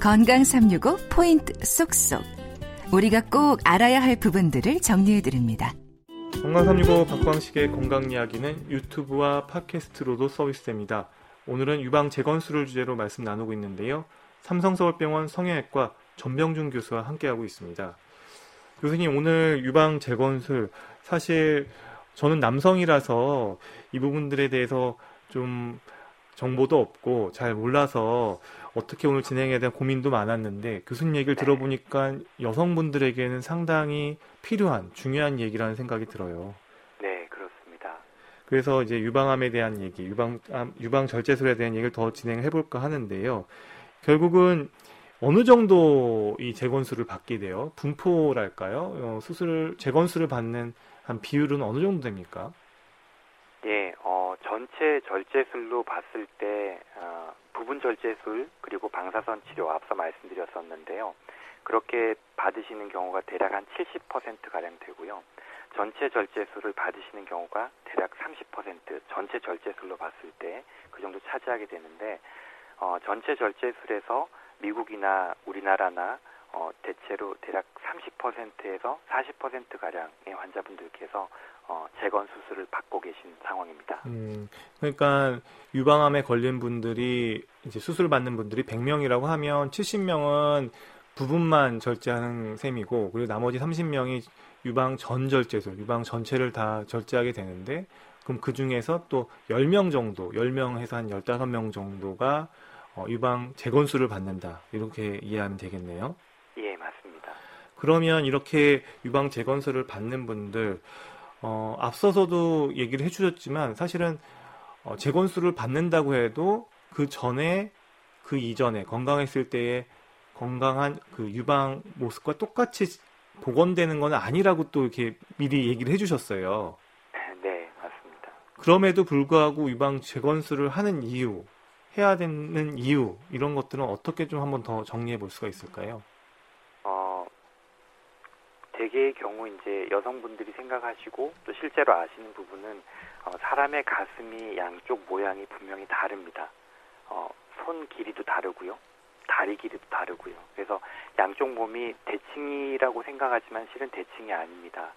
건강 365 포인트 쏙쏙. 우리가 꼭 알아야 할 부분들을 정리해 드립니다. 건강 365 박광식의 건강 이야기는 유튜브와 팟캐스트로도 서비스됩니다. 오늘은 유방 재건수를 주제로 말씀 나누고 있는데요. 삼성서울병원 성형외과 전병준 교수와 함께하고 있습니다. 교수님 오늘 유방 재건술 사실 저는 남성이라서 이 부분들에 대해서 좀 정보도 없고 잘 몰라서 어떻게 오늘 진행에 대한 고민도 많았는데 교수님 얘기를 들어보니까 여성분들에게는 상당히 필요한 중요한 얘기라는 생각이 들어요. 네, 그렇습니다. 그래서 이제 유방암에 대한 얘기, 유방 유방 절제술에 대한 얘기를 더 진행해 볼까 하는데요. 결국은 어느 정도 이 재건수를 받게 돼요? 분포랄까요? 어, 수술 재건수를 받는 한 비율은 어느 정도 됩니까? 예, 어, 전체 절제술로 봤을 때 어, 부분 절제술 그리고 방사선 치료 앞서 말씀드렸었는데요. 그렇게 받으시는 경우가 대략 한 70% 가량 되고요. 전체 절제술을 받으시는 경우가 대략 30% 전체 절제술로 봤을 때 그 정도 차지하게 되는데 어, 전체 절제술에서 미국이나 우리나라나 어, 대체로 대략 30%에서 40% 가량의 환자분들께서 어, 재건 수술을 받고 계신 상황입니다. 음, 그러니까 유방암에 걸린 분들이 이제 수술 받는 분들이 100명이라고 하면 70명은 부분만 절제하는 셈이고 그리고 나머지 30명이 유방 전 절제술, 유방 전체를 다 절제하게 되는데 그럼 그 중에서 또 10명 정도, 10명에서 한 15명 정도가 어, 유방 재건수를 받는다. 이렇게 이해하면 되겠네요. 그러면 이렇게 유방 재건수를 받는 분들 어, 앞서서도 얘기를 해주셨지만 사실은 어, 재건수를 받는다고 해도 그 전에 그 이전에 건강했을 때의 건강한 그 유방 모습과 똑같이 복원되는 건 아니라고 또 이렇게 미리 얘기를 해주셨어요. 네, 맞습니다. 그럼에도 불구하고 유방 재건수를 하는 이유, 해야 되는 이유 이런 것들은 어떻게 좀 한번 더 정리해 볼 수가 있을까요? 대개의 경우 이제 여성분들이 생각하시고 또 실제로 아시는 부분은 어, 사람의 가슴이 양쪽 모양이 분명히 다릅니다. 어, 손 길이도 다르고요. 다리 길이도 다르고요. 그래서 양쪽 몸이 대칭이라고 생각하지만 실은 대칭이 아닙니다.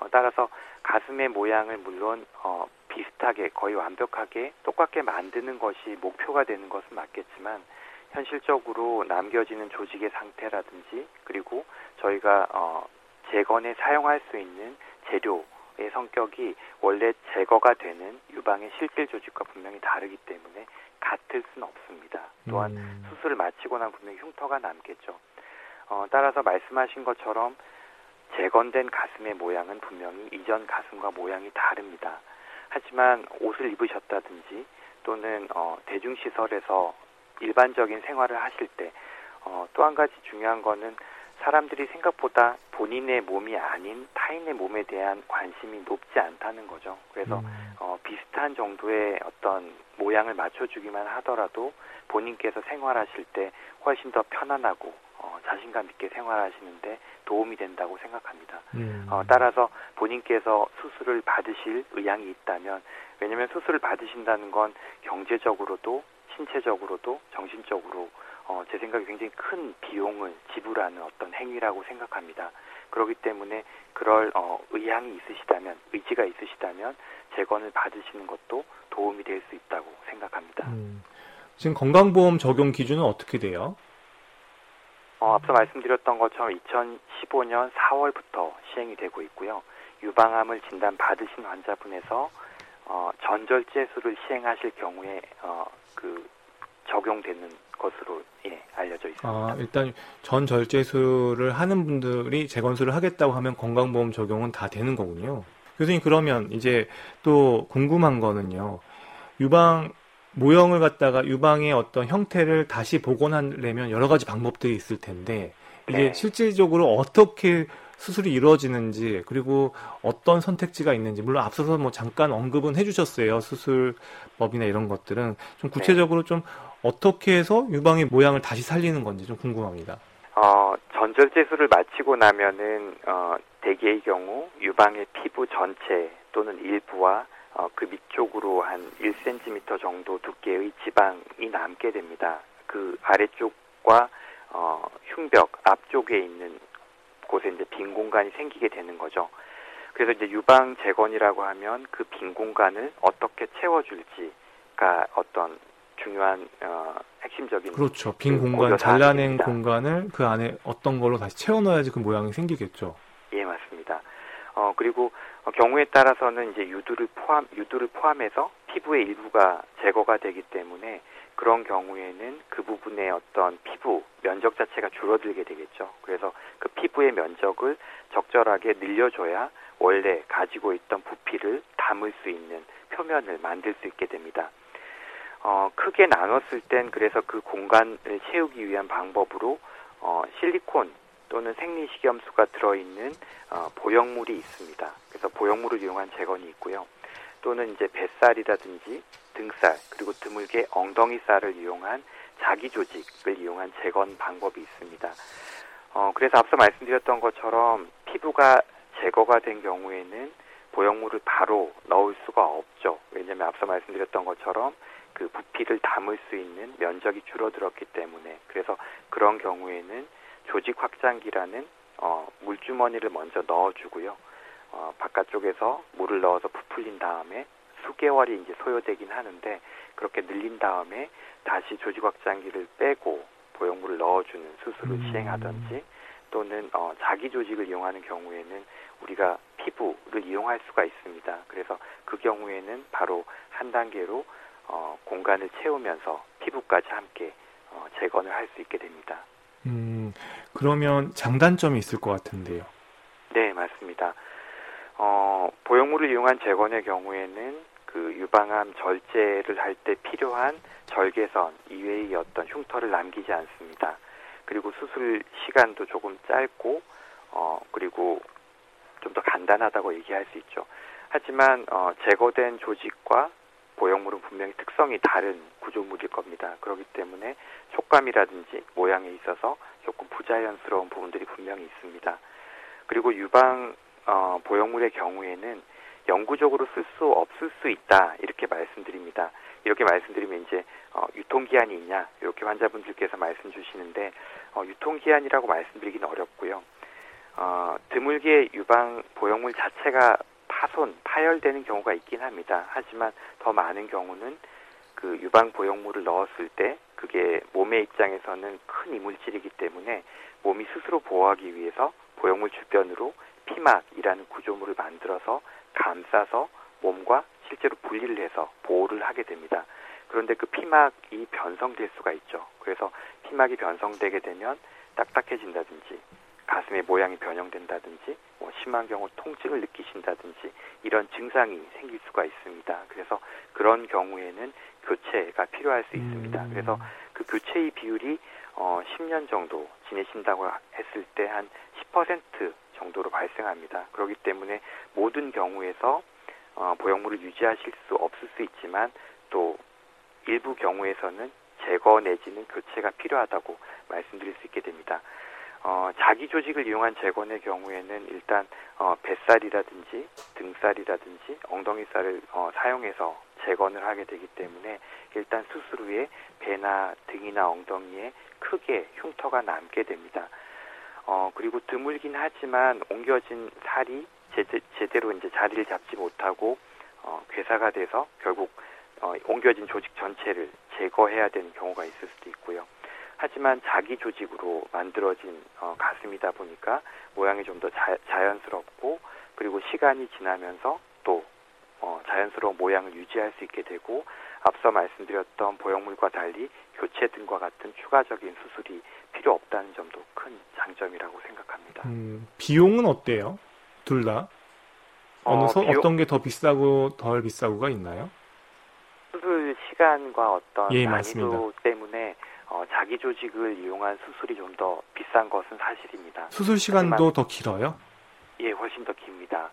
어, 따라서 가슴의 모양을 물론 어, 비슷하게 거의 완벽하게 똑같게 만드는 것이 목표가 되는 것은 맞겠지만 현실적으로 남겨지는 조직의 상태라든지 그리고 저희가 어, 재건에 사용할 수 있는 재료의 성격이 원래 제거가 되는 유방의 실질 조직과 분명히 다르기 때문에 같을 수는 없습니다. 또한 음. 수술을 마치고 난 분명히 흉터가 남겠죠. 어, 따라서 말씀하신 것처럼 재건된 가슴의 모양은 분명히 이전 가슴과 모양이 다릅니다. 하지만 옷을 입으셨다든지 또는 어, 대중시설에서 일반적인 생활을 하실 때 어, 또 한 가지 중요한 거는 사람들이 생각보다 본인의 몸이 아닌 타인의 몸에 대한 관심이 높지 않다는 거죠. 그래서 음. 어, 비슷한 정도의 어떤 모양을 맞춰주기만 하더라도 본인께서 생활하실 때 훨씬 더 편안하고 어, 자신감 있게 생활하시는데 도움이 된다고 생각합니다. 음. 어, 따라서 본인께서 수술을 받으실 의향이 있다면 왜냐하면 수술을 받으신다는 건 경제적으로도 신체적으로도 정신적으로 어, 제 생각에 굉장히 큰 비용을 지불하는 어떤 행위라고 생각합니다. 그렇기 때문에 그럴 어, 의향이 있으시다면 의지가 있으시다면 재건을 받으시는 것도 도움이 될 수 있다고 생각합니다. 음, 지금 건강보험 적용 기준은 어떻게 돼요? 어, 앞서 말씀드렸던 것처럼 2015년 4월부터 시행이 되고 있고요. 유방암을 진단 받으신 환자분에서 어, 전절제술을 시행하실 경우에 어, 그 적용되는 것으로 예, 알려져 있습니다. 아, 일단 전 절제술을 하는 분들이 재건술을 하겠다고 하면 건강보험 적용은 다 되는 거군요. 교수님 그러면 이제 또 궁금한 거는요. 유방 모형을 갖다가 유방의 어떤 형태를 다시 복원하려면 여러 가지 방법들이 있을 텐데 이게 네. 실질적으로 어떻게 수술이 이루어지는지 그리고 어떤 선택지가 있는지 물론 앞서서 뭐 잠깐 언급은 해주셨어요 수술법이나 이런 것들은 좀 구체적으로 네. 좀 어떻게 해서 유방의 모양을 다시 살리는 건지 좀 궁금합니다. 어, 전절제술을 마치고 나면은 어, 대개의 경우 유방의 피부 전체 또는 일부와 어, 그 밑쪽으로 한 1cm 정도 두께의 지방이 남게 됩니다. 그 아래쪽과 어, 흉벽 앞쪽에 있는 곳에 이제 빈 공간이 생기게 되는 거죠. 그래서 이제 유방 재건이라고 하면 그 빈 공간을 어떻게 채워줄지가 어떤 중요한 어, 핵심적인 그렇죠. 빈 그 공간 잘라낸 사항입니다. 공간을 그 안에 어떤 걸로 다시 채워 넣어야지 그 모양이 생기겠죠. 예, 맞습니다. 어, 그리고 어, 경우에 따라서는 이제 유두를 포함, 유두를 포함해서 피부의 일부가 제거가 되기 때문에 그런 경우에는 그 부분의 어떤 피부 면적 자체가 줄어들게 되겠죠. 그래서 그 피부의 면적을 적절하게 늘려줘야 원래 가지고 있던 부피를 담을 수 있는 표면을 만들 수 있게 됩니다. 어, 크게 나눴을 땐 그래서 그 공간을 채우기 위한 방법으로 어, 실리콘 또는 생리식염수가 들어있는 어, 보형물이 있습니다. 그래서 보형물을 이용한 재건이 있고요. 또는 이제 뱃살이라든지 등살 그리고 드물게 엉덩이 살을 이용한 자기 조직을 이용한 재건 방법이 있습니다. 어, 그래서 앞서 말씀드렸던 것처럼 피부가 제거가 된 경우에는 보형물을 바로 넣을 수가 없죠. 왜냐하면 앞서 말씀드렸던 것처럼 그 부피를 담을 수 있는 면적이 줄어들었기 때문에 그래서 그런 경우에는 조직 확장기라는 어, 물주머니를 먼저 넣어주고요. 어, 바깥쪽에서 물을 넣어서 부풀린 다음에 수개월이 이제 소요되긴 하는데 그렇게 늘린 다음에 다시 조직 확장기를 빼고 보형물을 넣어주는 수술을 음. 시행하든지 또는 어, 자기 조직을 이용하는 경우에는 우리가 피부를 이용할 수가 있습니다. 그래서 그 경우에는 바로 한 단계로 어, 공간을 채우면서 피부까지 함께 어, 재건을 할 수 있게 됩니다. 음, 그러면 장단점이 있을 것 같은데요. 네, 맞습니다. 어, 보형물을 이용한 재건의 경우에는 그 유방암 절제를 할 때 필요한 절개선 이외의 어떤 흉터를 남기지 않습니다. 그리고 수술 시간도 조금 짧고, 어, 그리고 좀 더 간단하다고 얘기할 수 있죠. 하지만, 어, 제거된 조직과 보형물은 분명히 특성이 다른 구조물일 겁니다. 그렇기 때문에 촉감이라든지 모양에 있어서 조금 부자연스러운 부분들이 분명히 있습니다. 그리고 유방 어, 보형물의 경우에는 영구적으로 쓸 수 없을 수 있다 이렇게 말씀드립니다. 이렇게 말씀드리면 이제 어, 유통기한이 있냐 이렇게 환자분들께서 말씀 주시는데 어, 유통기한이라고 말씀드리기는 어렵고요. 어, 드물게 유방 보형물 자체가 파손, 파열되는 경우가 있긴 합니다. 하지만 더 많은 경우는 그 유방 보형물을 넣었을 때 그게 몸의 입장에서는 큰 이물질이기 때문에 몸이 스스로 보호하기 위해서 보형물 주변으로 피막이라는 구조물을 만들어서 감싸서 몸과 실제로 분리를 해서 보호를 하게 됩니다. 그런데 그 피막이 변성될 수가 있죠. 그래서 피막이 변성되게 되면 딱딱해진다든지 가슴의 모양이 변형된다든지 뭐 심한 경우 통증을 느끼신다든지 이런 증상이 생길 수가 있습니다. 그래서 그런 경우에는 교체가 필요할 수 있습니다. 음. 그래서 그 교체의 비율이 어 10년 정도 지내신다고 했을 때 한 10% 정도로 발생합니다. 그렇기 때문에 모든 경우에서 어, 보형물을 유지하실 수 없을 수 있지만 또 일부 경우에서는 제거 내지는 교체가 필요하다고 말씀드릴 수 있게 됩니다. 어, 자기 조직을 이용한 재건의 경우에는 일단 어, 뱃살이라든지 등살이라든지 엉덩이살을 어, 사용해서 재건을 하게 되기 때문에 일단 수술 후에 배나 등이나 엉덩이에 크게 흉터가 남게 됩니다. 어, 그리고 드물긴 하지만 옮겨진 살이 제대, 제대로 이제 자리를 잡지 못하고 어, 괴사가 돼서 결국 어, 옮겨진 조직 전체를 제거해야 되는 경우가 있을 수도 있고요. 하지만 자기 조직으로 만들어진 어, 가슴이다 보니까 모양이 좀 더 자연스럽고 그리고 시간이 지나면서 또 어, 자연스러운 모양을 유지할 수 있게 되고 앞서 말씀드렸던 보형물과 달리 교체 등과 같은 추가적인 수술이 필요 없다는 점도 큰 장점이라고 생각합니다. 음, 비용은 어때요? 둘 다? 어느 어, 서, 비용- 어떤 게 더 비싸고 덜 비싸고가 있나요? 수술 시간과 어떤 예, 난이도 맞습니다. 때문에 어, 자기 조직을 이용한 수술이 좀 더 비싼 것은 사실입니다. 수술 시간도 더 길어요? 예, 훨씬 더 깁니다.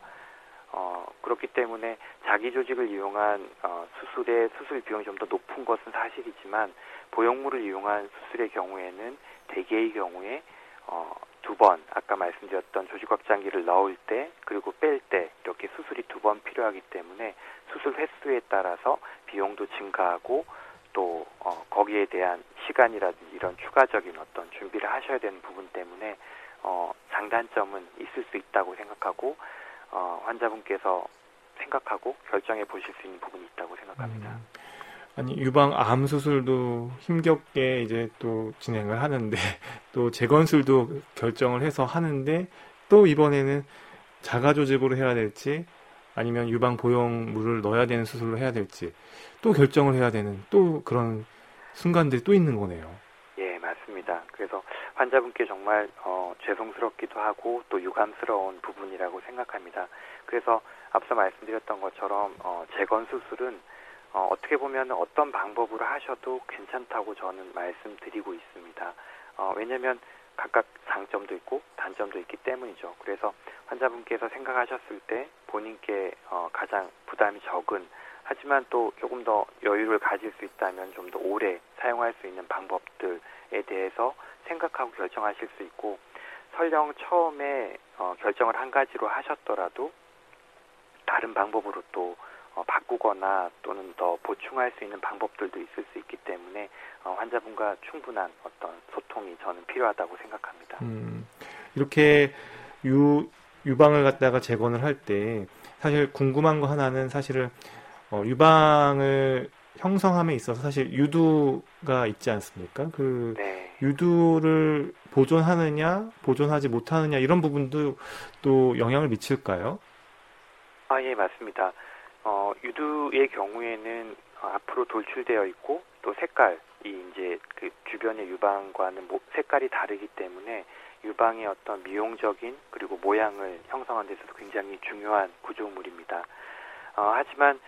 어, 그렇기 때문에 자기 조직을 이용한 어, 수술의 수술 비용이 좀 더 높은 것은 사실이지만 보형물을 이용한 수술의 경우에는 대개의 경우에 어, 두 번, 아까 말씀드렸던 조직 확장기를 넣을 때 그리고 뺄 때 이렇게 수술이 두 번 필요하기 때문에 수술 횟수에 따라서 비용도 증가하고 또 어, 어, 거기에 대한 시간이라든지 이런 추가적인 어떤 준비를 하셔야 되는 부분 때문에 어, 장단점은 있을 수 있다고 생각하고 어, 환자분께서 생각하고 결정해 보실 수 있는 부분이 있다고 생각합니다. 음. 아니 유방 암 수술도 힘겹게 이제 또 진행을 하는데 또 재건술도 결정을 해서 하는데 또 이번에는 자가 조직으로 해야 될지 아니면 유방 보형물을 넣어야 되는 수술로 해야 될지 또 결정을 해야 되는 또 그런 순간들이 또 있는 거네요. 예, 맞습니다. 그래서 환자분께 정말 어, 죄송스럽기도 하고 또 유감스러운 부분이라고 생각합니다. 그래서 앞서 말씀드렸던 것처럼 어, 재건 수술은 어, 어떻게 보면 어떤 방법으로 하셔도 괜찮다고 저는 말씀드리고 있습니다. 어, 왜냐하면 각각 장점도 있고 단점도 있기 때문이죠. 그래서 환자분께서 생각하셨을 때 본인께 어, 가장 부담이 적은 하지만 또 조금 더 여유를 가질 수 있다면 좀 더 오래 사용할 수 있는 방법들에 대해서 생각하고 결정하실 수 있고 설령 처음에 어, 결정을 한 가지로 하셨더라도 다른 방법으로 또 어, 바꾸거나 또는 더 보충할 수 있는 방법들도 있을 수 있기 때문에 어, 환자분과 충분한 어떤 소통이 저는 필요하다고 생각합니다. 음, 이렇게 유 유방을 갖다가 재건을 할 때 사실 궁금한 거 하나는 사실은 어, 유방을 형성함에 있어서 사실 유두가 있지 않습니까? 그 네. 유두를 보존하느냐, 보존하지 못하느냐 이런 부분도 또 영향을 미칠까요? 아, 예, 맞습니다. 어, 유두의 경우에는 어, 앞으로 돌출되어 있고 또 색깔이 이제 그 주변의 유방과는 모, 색깔이 다르기 때문에 유방의 어떤 미용적인 그리고 모양을 형성하는 데서도 굉장히 중요한 구조물입니다. 어, 하지만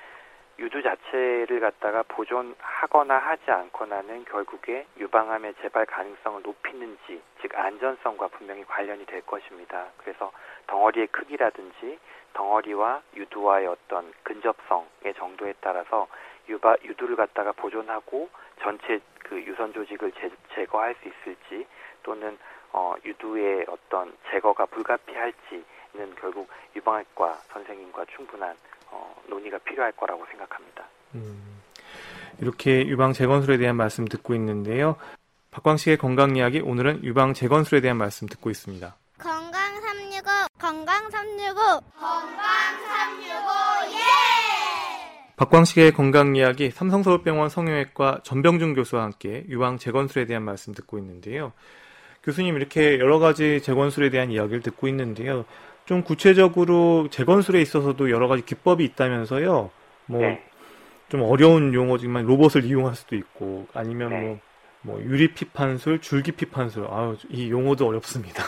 유두 자체를 갖다가 보존하거나 하지 않거나는 결국에 유방암의 재발 가능성을 높이는지 즉 안전성과 분명히 관련이 될 것입니다. 그래서 덩어리의 크기라든지 덩어리와 유두와의 어떤 근접성의 정도에 따라서 유바, 유두를 갖다가 보존하고 전체 그 유선 조직을 제, 제거할 수 있을지 또는 어, 유두의 어떤 제거가 불가피할지는 결국 유방학과 선생님과 충분한 어, 논의가 필요할 거라고 생각합니다. 음, 이렇게 유방 재건술에 대한 말씀 듣고 있는데요. 박광식의 건강 이야기 오늘은 유방 재건술에 대한 말씀 듣고 있습니다. 건강 365 건강 365 건강 365 예! 박광식의 건강 이야기 삼성서울병원 성형외과 전병준 교수와 함께 유방 재건술에 대한 말씀 듣고 있는데요. 교수님 이렇게 여러 가지 재건술에 대한 이야기를 듣고 있는데요. 좀 구체적으로 재건술에 있어서도 여러 가지 기법이 있다면서요. 뭐, 네. 좀 어려운 용어지만 로봇을 이용할 수도 있고, 아니면 네. 뭐, 뭐, 유리 피판술, 줄기 피판술, 아유, 이 용어도 어렵습니다.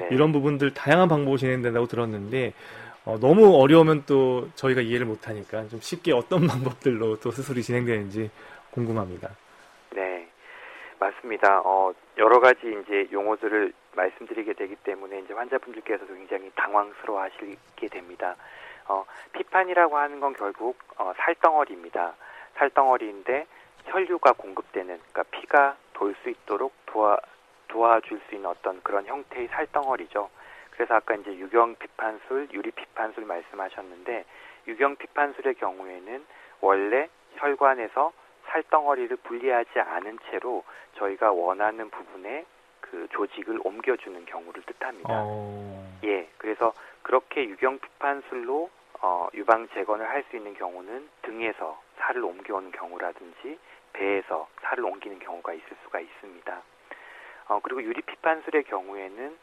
네. 이런 부분들 다양한 방법으로 진행된다고 들었는데, 어, 너무 어려우면 또 저희가 이해를 못하니까 좀 쉽게 어떤 방법들로 또 수술이 진행되는지 궁금합니다. 네, 맞습니다. 어, 여러 가지 이제 용어들을 말씀드리게 되기 때문에 이제 환자분들께서도 굉장히 당황스러워 하시게 됩니다. 어, 피판이라고 하는 건 결국 어, 살덩어리입니다. 살덩어리인데 혈류가 공급되는 그러니까 피가 돌 수 있도록 도와 도와줄 수 있는 어떤 그런 형태의 살덩어리죠. 그래서 아까 이제 유경 피판술, 유리 피판술 말씀하셨는데 유경 피판술의 경우에는 원래 혈관에서 살덩어리를 분리하지 않은 채로 저희가 원하는 부분에 그 조직을 옮겨주는 경우를 뜻합니다. 어... 예, 그래서 그렇게 유경 피판술로 어, 유방 재건을 할 수 있는 경우는 등에서 살을 옮겨오는 경우라든지 배에서 살을 옮기는 경우가 있을 수가 있습니다. 어, 그리고 유리 피판술의 경우에는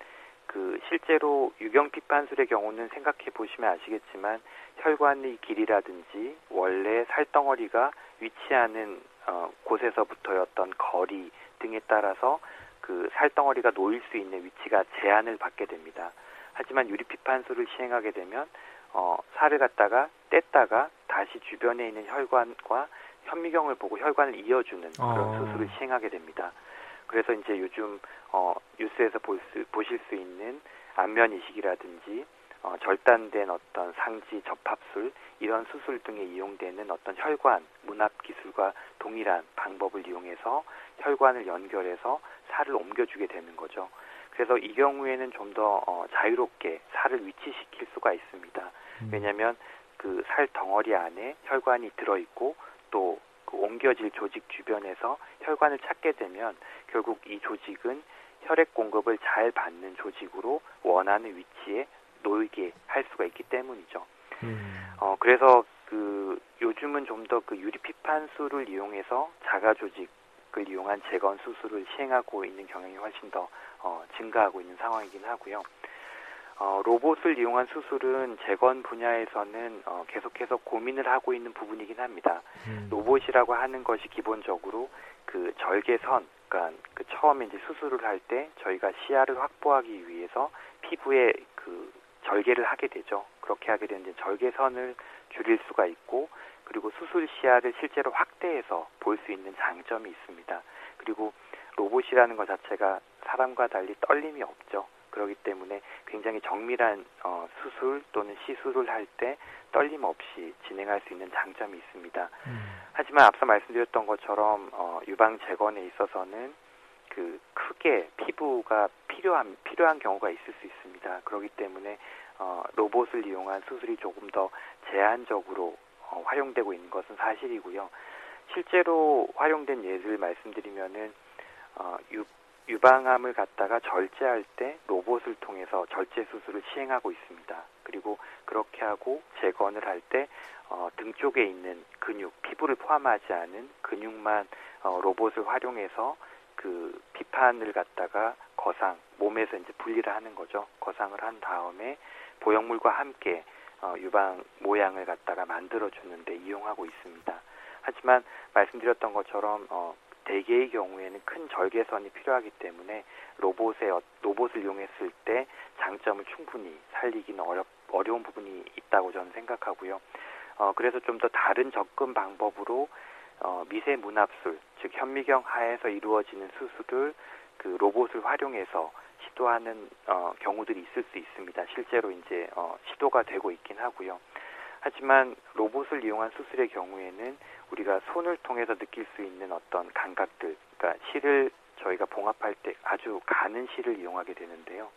그 실제로 유경 피판술의 경우는 생각해 보시면 아시겠지만 혈관의 길이라든지 원래 살덩어리가 위치하는 어, 곳에서부터의 어떤 거리 등에 따라서 그 살덩어리가 놓일 수 있는 위치가 제한을 받게 됩니다. 하지만 유리피판술을 시행하게 되면 어, 살을 갖다가 뗐다가 다시 주변에 있는 혈관과 현미경을 보고 혈관을 이어주는 그런 어. 수술을 시행하게 됩니다. 그래서 이제 요즘 어, 뉴스에서 볼 수, 보실 수 있는 안면 이식이라든지 어, 절단된 어떤 상지 접합술 이런 수술 등에 이용되는 어떤 혈관 문합 기술과 동일한 방법을 이용해서 혈관을 연결해서 살을 옮겨주게 되는 거죠. 그래서 이 경우에는 좀더 어, 자유롭게 살을 위치시킬 수가 있습니다. 음. 왜냐하면 그 살 덩어리 안에 혈관이 들어있고 또 그 옮겨질 조직 주변에서 혈관을 찾게 되면 결국 이 조직은 혈액 공급을 잘 받는 조직으로 원하는 위치에 놓이게 할 수가 있기 때문이죠. 음. 어, 그래서 그 요즘은 좀 더 그 유리피판수를 이용해서 자가 조직을 이용한 재건 수술을 시행하고 있는 경향이 훨씬 더 어, 증가하고 있는 상황이긴 하고요. 어, 로봇을 이용한 수술은 재건 분야에서는 어, 계속해서 고민을 하고 있는 부분이긴 합니다. 음. 로봇이라고 하는 것이 기본적으로 그 절개선, 그러니까 그 처음에 이제 수술을 할 때 저희가 시야를 확보하기 위해서 피부에 그 절개를 하게 되죠. 그렇게 하게 되는 절개선을 줄일 수가 있고 그리고 수술 시야를 실제로 확대해서 볼 수 있는 장점이 있습니다. 그리고 로봇이라는 것 자체가 사람과 달리 떨림이 없죠. 그렇기 때문에 굉장히 정밀한 어, 수술 또는 시술을 할 때 떨림 없이 진행할 수 있는 장점이 있습니다. 음. 하지만 앞서 말씀드렸던 것처럼 어, 유방 재건에 있어서는 그 크게 피부가 필요한 필요한 경우가 있을 수 있습니다. 그렇기 때문에 어, 로봇을 이용한 수술이 조금 더 제한적으로 어, 활용되고 있는 것은 사실이고요. 실제로 활용된 예를 말씀드리면은 어, 유, 유방암을 갖다가 절제할 때 로봇을 통해서 절제 수술을 시행하고 있습니다. 그리고 그렇게 하고 재건을 할때 어, 등 쪽에 있는 근육, 피부를 포함하지 않은 근육만 어, 로봇을 활용해서 그 비판을 갖다가 거상 몸에서 이제 분리를 하는 거죠. 거상을 한 다음에 보형물과 함께 어, 유방 모양을 갖다가 만들어 주는데 이용하고 있습니다. 하지만 말씀드렸던 것처럼 어, 대개의 경우에는 큰 절개선이 필요하기 때문에 로봇의 어, 로봇을 이용했을 때 장점을 충분히 살리기는 어렵 어려운 부분이 있다고 저는 생각하고요. 어, 그래서 좀 더 다른 접근 방법으로 어, 미세 문합술, 즉 현미경 하에서 이루어지는 수술을 그 로봇을 활용해서 시도하는 어, 경우들이 있을 수 있습니다. 실제로 이제 어, 시도가 되고 있긴 하고요. 하지만 로봇을 이용한 수술의 경우에는 우리가 손을 통해서 느낄 수 있는 어떤 감각들, 그러니까 실을 저희가 봉합할 때 아주 가는 실을 이용하게 되는데요.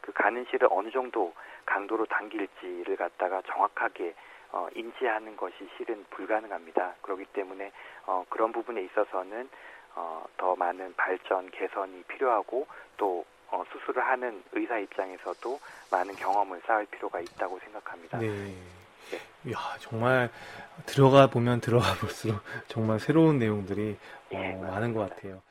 그 가는 실을 어느 정도 강도로 당길지를 갖다가 정확하게 어, 인지하는 것이 실은 불가능합니다. 그렇기 때문에 어, 그런 부분에 있어서는 어, 더 많은 발전 개선이 필요하고 또 어, 수술을 하는 의사 입장에서도 많은 경험을 쌓을 필요가 있다고 생각합니다. 네. 네. 이야, 정말 들어가 보면 들어가 볼수록 정말 새로운 내용들이 어, 네, 많은 것 같아요.